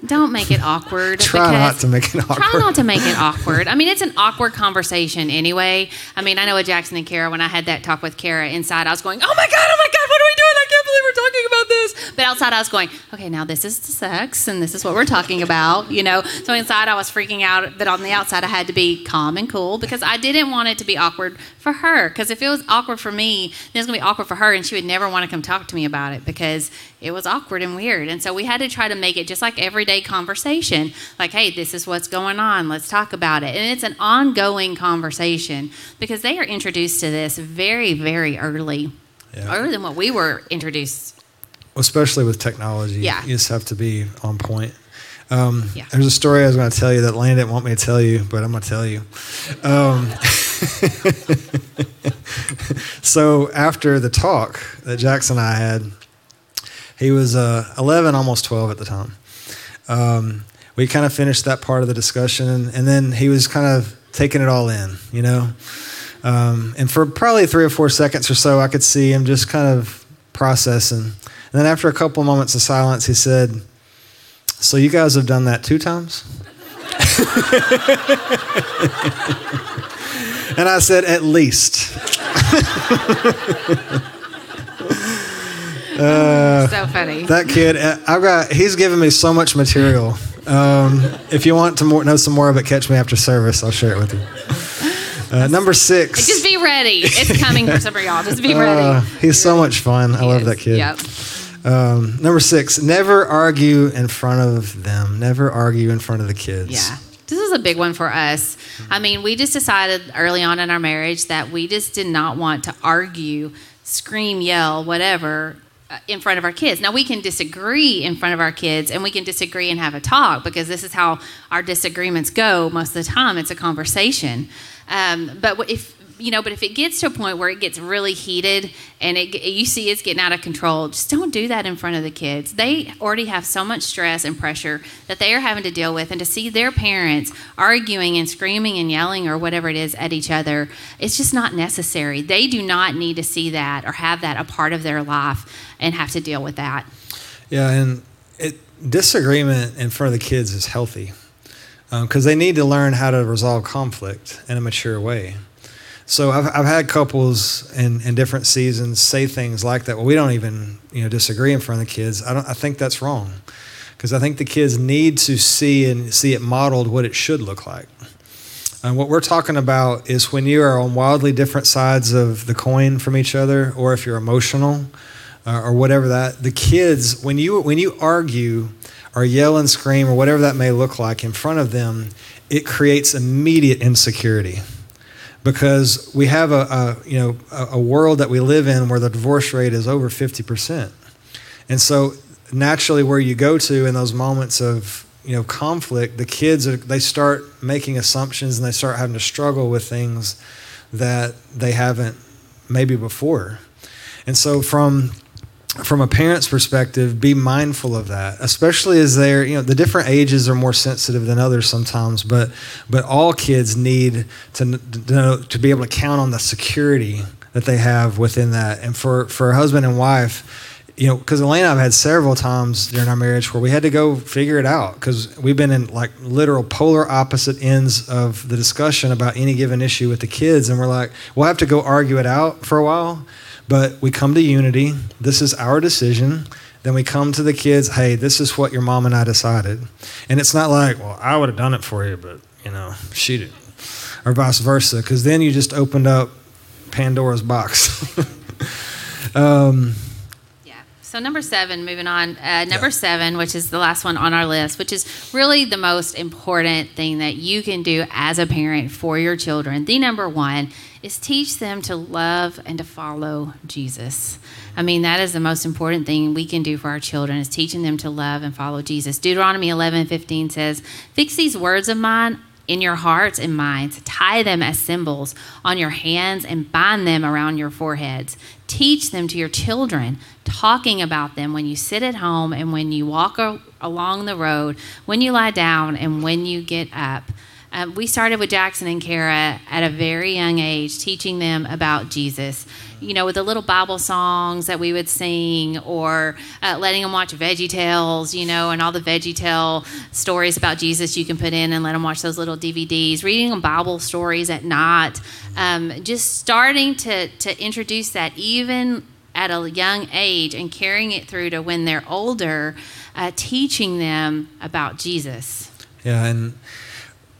B: Don't make it awkward.
A: Try not to make it awkward.
B: Try not to make it awkward. I mean, it's an awkward conversation anyway. I mean, I know with Jackson and Kara, when I had that talk with Kara inside, I was going, oh my God, oh my God, what are we doing? I we're talking about this. But outside, I was going, okay, now this is the sex and this is what we're talking about, you know? So inside, I was freaking out, but on the outside, I had to be calm and cool because I didn't want it to be awkward for her. Because if it was awkward for me, then it's to be awkward for her and she would never want to come talk to me about it because it was awkward and weird. And so we had to try to make it just like everyday conversation. Like, hey, this is what's going on. Let's talk about it. And it's an ongoing conversation because they are introduced to this very, very early,
A: Yeah.
B: earlier than what we were introduced.
A: especially with technology.
B: Yeah.
A: You just have to be on point. Um,
B: Yeah.
A: There's a story I was going to tell you that Lane didn't want me to tell you, but I'm going to tell you. Um, so after the talk that Jackson and I had, he was uh, 11, almost 12 at the time. Um, we kind of finished that part of the discussion, and then he was kind of taking it all in, you know. Um, and for probably three or four seconds or so, I could see him just kind of processing. And then after a couple moments of silence, he said, So you guys have done that two times? and I said, At least.
B: so funny.
A: That kid, uh, I've got, he's given me so much material. Um, if you want to more, know some more of it, catch me after service. I'll share it with you. Uh, number six.
B: Just be ready. It's coming for some of y'all. Just be
A: Uh,
B: ready.
A: he's so much fun. I love
B: Yes.
A: that kid.
B: Yep.
A: Um, number six, never argue in front of them. Never argue in front of the kids.
B: Yeah. This is a big one for us. I mean, we just decided early on in our marriage that we just did not want to argue, scream, yell, whatever uh, in front of our kids. Now, we can disagree in front of our kids and we can disagree and have a talk because this is how our disagreements go most of the time. It's a conversation. Um, but if you know, but if it gets to a point where it gets really heated and it, you see it's getting out of control, just don't do that in front of the kids. They already have so much stress and pressure that they are having to deal with, and to see their parents arguing and screaming and yelling or whatever it is at each other, it's just not necessary. They do not need to see that or have that a part of their life and have to deal with that.
A: Yeah, and it, disagreement in front of the kids is healthy because they need to learn how to resolve conflict in a mature way. So I've, I've had couples in, in different seasons say things like that. Well, we don't even you know disagree in front of the kids. I don't. I think that's wrong because I think the kids need to see and see it modeled what it should look like. And what we're talking about is when you are on wildly different sides of the coin from each other, or if you're emotional, uh, or whatever that the kids when you when you argue or yell and scream or whatever that may look like in front of them, it creates immediate insecurity because we have a, a you know a, a world that we live in where the divorce rate is over 50%. And so naturally where you go to in those moments of you know conflict, the kids are, they start making assumptions and they start having to struggle with things that they haven't maybe before. And so from from a parent's perspective, be mindful of that, especially as they're, you know, the different ages are more sensitive than others sometimes, but but all kids need to, to know to be able to count on the security that they have within that. And for for a husband and wife, you know, because Elaine and I've had several times during our marriage where we had to go figure it out because we've been in like literal polar opposite ends of the discussion about any given issue with the kids, and we're like, we'll have to go argue it out for a while but we come to unity. This is our decision. Then we come to the kids, hey, this is what your mom and I decided. And it's not like, well, I would have done it for you, but, you know, she didn't. Or vice versa, because then you just opened up Pandora's box. um.
B: So number seven, moving on. Uh, number
A: Yeah.
B: seven, which is the last one on our list, which is really the most important thing that you can do as a parent for your children. The number one is teach them to love and to follow Jesus. I mean, that is the most important thing we can do for our children is teaching them to love and follow Jesus. Deuteronomy 11, 15 says, Fix these words of mine in your hearts and minds. Tie them as symbols on your hands and bind them around your foreheads. Teach them to your children, talking about them when you sit at home and when you walk along the road, when you lie down and when you get up. Um, we started with Jackson and Kara at a very young age, teaching them about Jesus. You know, with the little Bible songs that we would sing, or uh, letting them watch Veggie Tales, you know, and all the Veggie Tale stories about Jesus you can put in and let them watch those little DVDs, reading them Bible stories at night. Um, just starting to, to introduce that even at a young age and carrying it through to when they're older, uh, teaching them about Jesus.
A: Yeah, and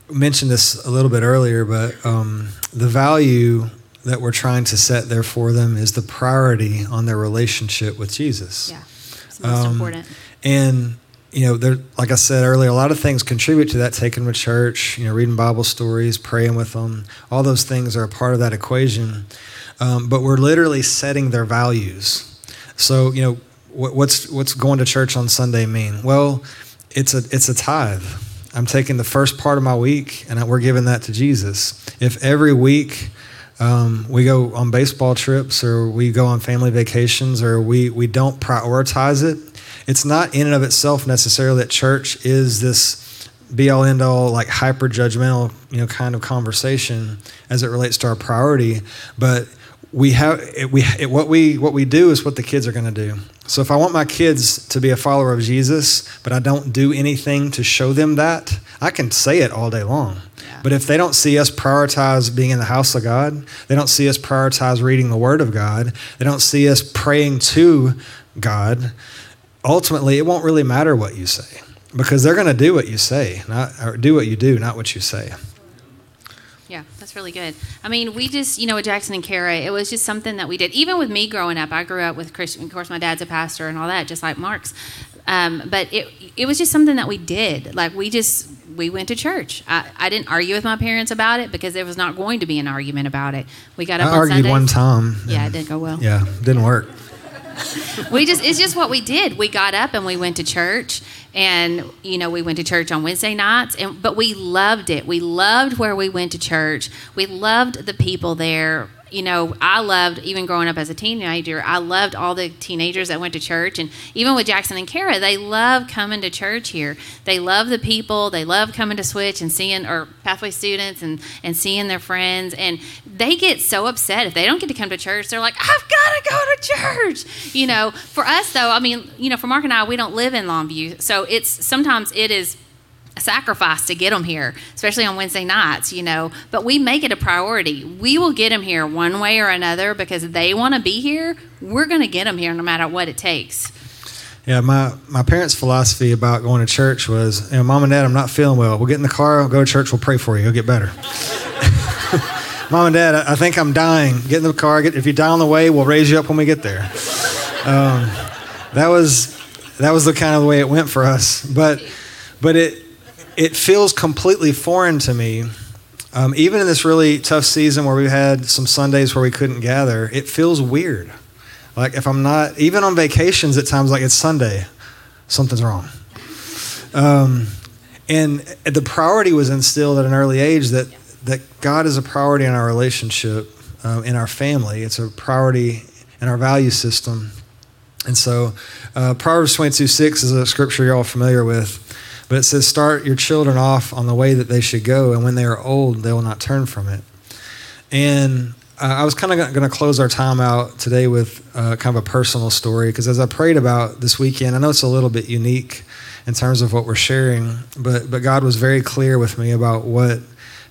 A: mentioned this a little bit earlier, but um, the value that we're trying to set there for them is the priority on their relationship with Jesus.
B: Yeah, it's most um, important.
A: And you know, there, like I said earlier, a lot of things contribute to that. Taking them to church, you know, reading Bible stories, praying with them, all those things are a part of that equation. Um, but we're literally setting their values. So, you know, what, what's what's going to church on Sunday mean? Well, it's a it's a tithe. I'm taking the first part of my week and we're giving that to Jesus. If every week um, we go on baseball trips or we go on family vacations or we, we don't prioritize it, it's not in and of itself necessarily that church is this be all end all like hyper judgmental you know kind of conversation as it relates to our priority but we have it, we it, what we what we do is what the kids are going to do. So if I want my kids to be a follower of Jesus, but I don't do anything to show them that, I can say it all day long. Yeah. But if they don't see us prioritize being in the house of God, they don't see us prioritize reading the Word of God, they don't see us praying to God, ultimately it won't really matter what you say because they're going to do what you say, not or do what you do, not what you say.
B: Yeah, that's really good. I mean, we just, you know, with Jackson and Kara, it was just something that we did. Even with me growing up, I grew up with Christian. Of course, my dad's a pastor and all that, just like Mark's. Um, but it it was just something that we did. Like we just we went to church. I, I didn't argue with my parents about it because there was not going to be an argument about it. We got up.
A: I
B: on
A: argued
B: Sundays.
A: one time.
B: Yeah, it didn't go well.
A: Yeah, didn't work.
B: We just it's just what we did. We got up and we went to church and you know we went to church on wednesday nights and but we loved it we loved where we went to church we loved the people there you know, I loved even growing up as a teenager. I loved all the teenagers that went to church, and even with Jackson and Kara, they love coming to church here. They love the people. They love coming to Switch and seeing or Pathway students and and seeing their friends. And they get so upset if they don't get to come to church. They're like, I've got to go to church. You know, for us though, I mean, you know, for Mark and I, we don't live in Longview, so it's sometimes it is a sacrifice to get them here, especially on Wednesday nights, you know. But we make it a priority. We will get them here one way or another because they want to be here. We're going to get them here no matter what it takes.
A: Yeah, my, my parents' philosophy about going to church was, you know, Mom and Dad, I'm not feeling well. We'll get in the car, we'll go to church, we'll pray for you, you'll get better. Mom and Dad, I think I'm dying. Get in the car. Get, if you die on the way, we'll raise you up when we get there. Um, that was that was the kind of way it went for us. But but it it feels completely foreign to me. Um, even in this really tough season where we had some Sundays where we couldn't gather, it feels weird. Like if I'm not, even on vacations at times, like it's Sunday, something's wrong. Um, and the priority was instilled at an early age that, that God is a priority in our relationship, um, in our family. It's a priority in our value system. And so, uh, Proverbs 22 6 is a scripture you're all familiar with. But it says, Start your children off on the way that they should go, and when they are old, they will not turn from it. And uh, I was kind of going to close our time out today with uh, kind of a personal story because as I prayed about this weekend, I know it's a little bit unique in terms of what we're sharing, but, but God was very clear with me about what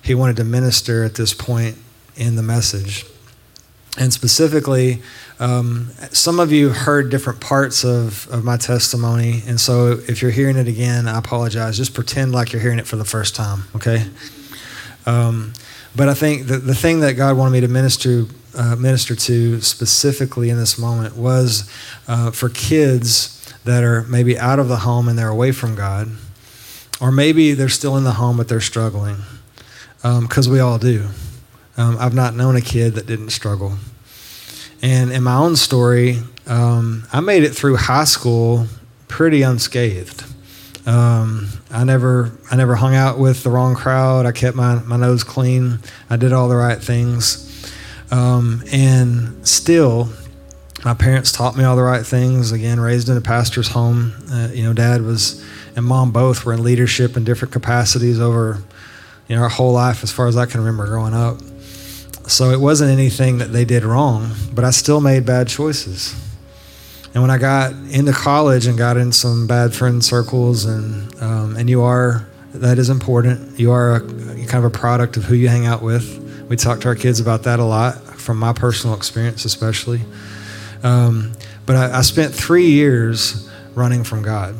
A: He wanted to minister at this point in the message. And specifically, um, some of you heard different parts of, of my testimony, and so if you're hearing it again, I apologize. Just pretend like you're hearing it for the first time, okay? Um, but I think the, the thing that God wanted me to minister uh, minister to specifically in this moment was uh, for kids that are maybe out of the home and they're away from God, or maybe they're still in the home but they're struggling, because um, we all do. Um, I've not known a kid that didn't struggle. And in my own story, um, I made it through high school pretty unscathed. Um, I never, I never hung out with the wrong crowd. I kept my, my nose clean. I did all the right things. Um, and still, my parents taught me all the right things. Again, raised in a pastor's home. Uh, you know, dad was and mom both were in leadership in different capacities over you know, our whole life as far as I can remember growing up. So it wasn't anything that they did wrong, but I still made bad choices. And when I got into college and got in some bad friend circles, and um, and you are that is important. You are a, kind of a product of who you hang out with. We talk to our kids about that a lot, from my personal experience, especially. Um, but I, I spent three years running from God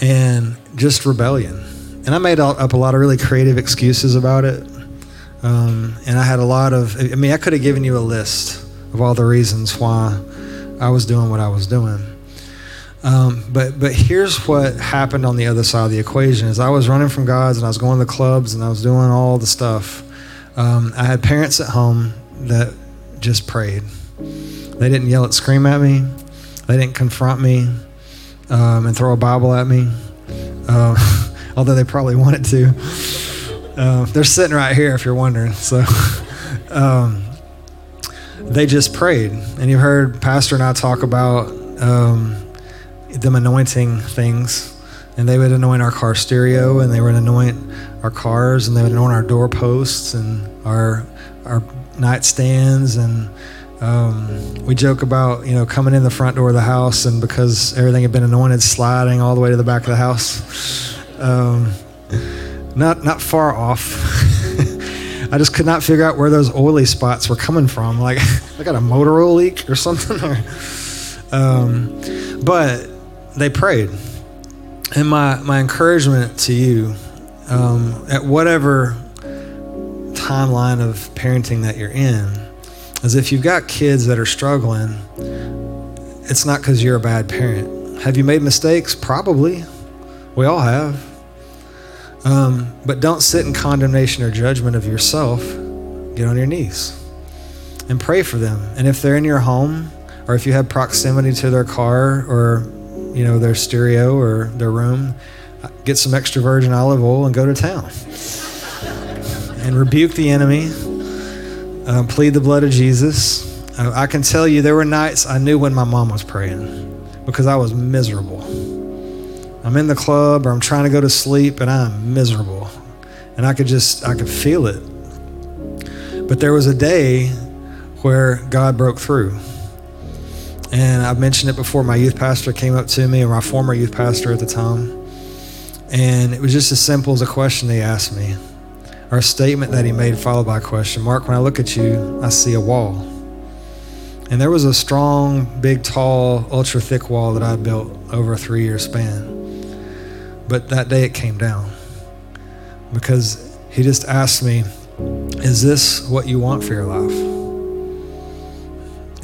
A: and just rebellion. And I made up a lot of really creative excuses about it. Um, and I had a lot of, I mean, I could have given you a list of all the reasons why I was doing what I was doing. Um, but but here's what happened on the other side of the equation: is I was running from God's and I was going to clubs and I was doing all the stuff. Um, I had parents at home that just prayed. They didn't yell and scream at me. They didn't confront me um, and throw a Bible at me, uh, although they probably wanted to. Uh, they're sitting right here if you're wondering. So um, they just prayed. And you heard Pastor and I talk about um, them anointing things. And they would anoint our car stereo and they would anoint our cars and they would anoint our doorposts and our, our nightstands and um, we joke about you know coming in the front door of the house and because everything had been anointed, sliding all the way to the back of the house. Um, not not far off. I just could not figure out where those oily spots were coming from. Like I got a motor oil leak or something. um, but they prayed, and my my encouragement to you um, at whatever timeline of parenting that you're in is if you've got kids that are struggling, it's not because you're a bad parent. Have you made mistakes? Probably. We all have. Um, but don't sit in condemnation or judgment of yourself. Get on your knees and pray for them. And if they're in your home, or if you have proximity to their car or you know their stereo or their room, get some extra virgin olive oil and go to town. and rebuke the enemy uh, plead the blood of Jesus. Uh, I can tell you there were nights I knew when my mom was praying because I was miserable. I'm in the club or I'm trying to go to sleep and I'm miserable. And I could just, I could feel it. But there was a day where God broke through. And I've mentioned it before. My youth pastor came up to me, or my former youth pastor at the time. And it was just as simple as a question he asked me or a statement that he made followed by a question. Mark, when I look at you, I see a wall. And there was a strong, big, tall, ultra thick wall that I built over a three year span. But that day it came down because he just asked me, Is this what you want for your life?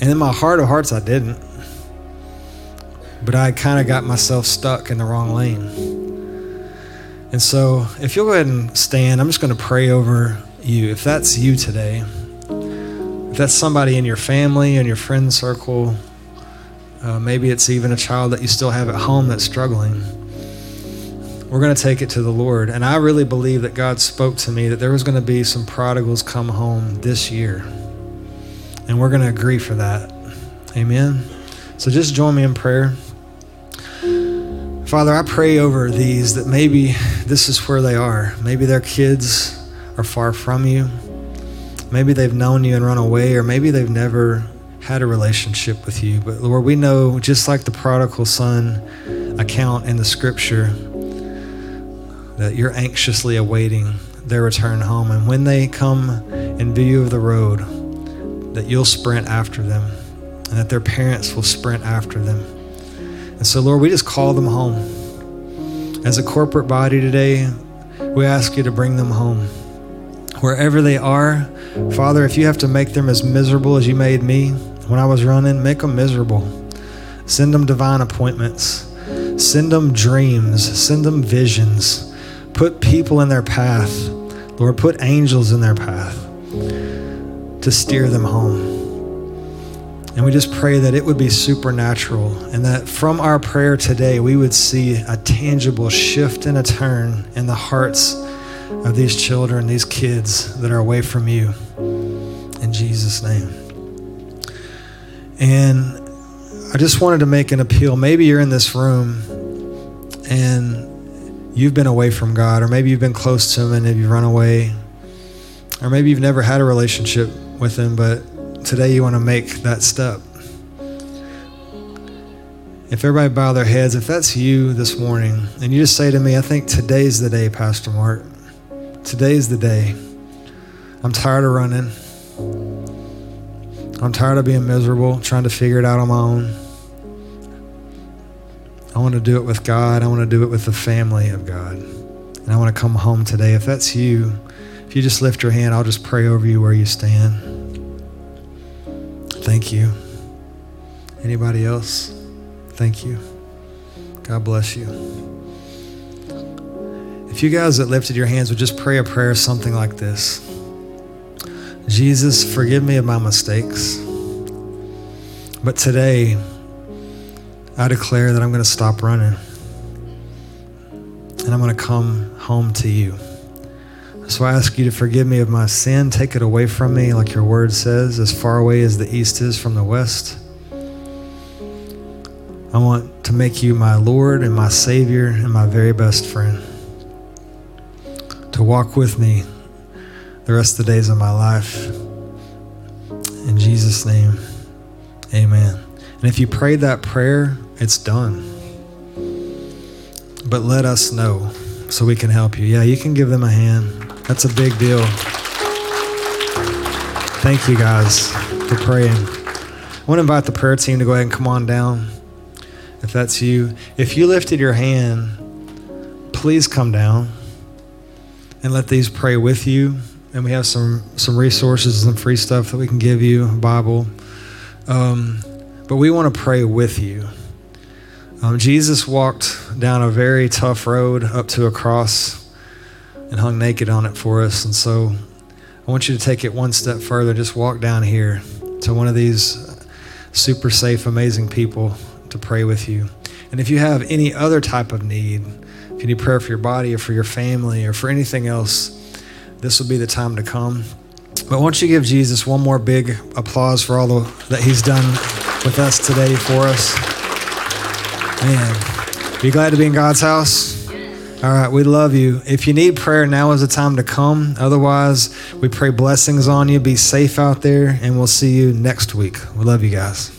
A: And in my heart of hearts, I didn't. But I kind of got myself stuck in the wrong lane. And so, if you'll go ahead and stand, I'm just going to pray over you. If that's you today, if that's somebody in your family and your friend circle, uh, maybe it's even a child that you still have at home that's struggling. We're going to take it to the Lord. And I really believe that God spoke to me that there was going to be some prodigals come home this year. And we're going to agree for that. Amen. So just join me in prayer. Father, I pray over these that maybe this is where they are. Maybe their kids are far from you. Maybe they've known you and run away, or maybe they've never had a relationship with you. But Lord, we know, just like the prodigal son account in the scripture, that you're anxiously awaiting their return home. And when they come in view of the road, that you'll sprint after them, and that their parents will sprint after them and so, Lord, we just call them home. As a corporate body today, we ask you to bring them home. Wherever they are, Father, if you have to make them as miserable as you made me when I was running, make them miserable. Send them divine appointments. Send them dreams. Send them visions. Put people in their path. Lord, put angels in their path to steer them home. And we just pray that it would be supernatural and that from our prayer today, we would see a tangible shift and a turn in the hearts of these children, these kids that are away from you. In Jesus' name. And I just wanted to make an appeal. Maybe you're in this room and you've been away from God, or maybe you've been close to Him and you've run away, or maybe you've never had a relationship with Him, but today you want to make that step. If everybody bow their heads, if that's you this morning, and you just say to me, I think today's the day, Pastor Mark. Today's the day. I'm tired of running. I'm tired of being miserable, trying to figure it out on my own. I want to do it with God. I want to do it with the family of God. And I want to come home today. If that's you, if you just lift your hand, I'll just pray over you where you stand. Thank you. Anybody else? Thank you. God bless you. If you guys that lifted your hands would just pray a prayer something like this Jesus, forgive me of my mistakes. But today, I declare that I'm going to stop running and I'm going to come home to you. So I ask you to forgive me of my sin, take it away from me, like your word says, as far away as the east is from the west. I want to make you my Lord and my Savior and my very best friend. To walk with me the rest of the days of my life. In Jesus' name, amen. And if you prayed that prayer, it's done. But let us know so we can help you. Yeah, you can give them a hand. That's a big deal. Thank you guys for praying. I want to invite the prayer team to go ahead and come on down if that's you. If you lifted your hand, please come down and let these pray with you. And we have some some resources and free stuff that we can give you, Bible. Um, but we want to pray with you. Um, Jesus walked down a very tough road up to a cross and hung naked on it for us. And so I want you to take it one step further. Just walk down here to one of these super safe, amazing people to pray with you. And if you have any other type of need, if you need prayer for your body or for your family or for anything else, this will be the time to come. But won't you give Jesus one more big applause for all the, that he's done with us today for us? Man, you glad to be in God's house? All right, we love you. If you need prayer, now is the time to come. Otherwise, we pray blessings on you. Be safe out there, and we'll see you next week. We love you guys.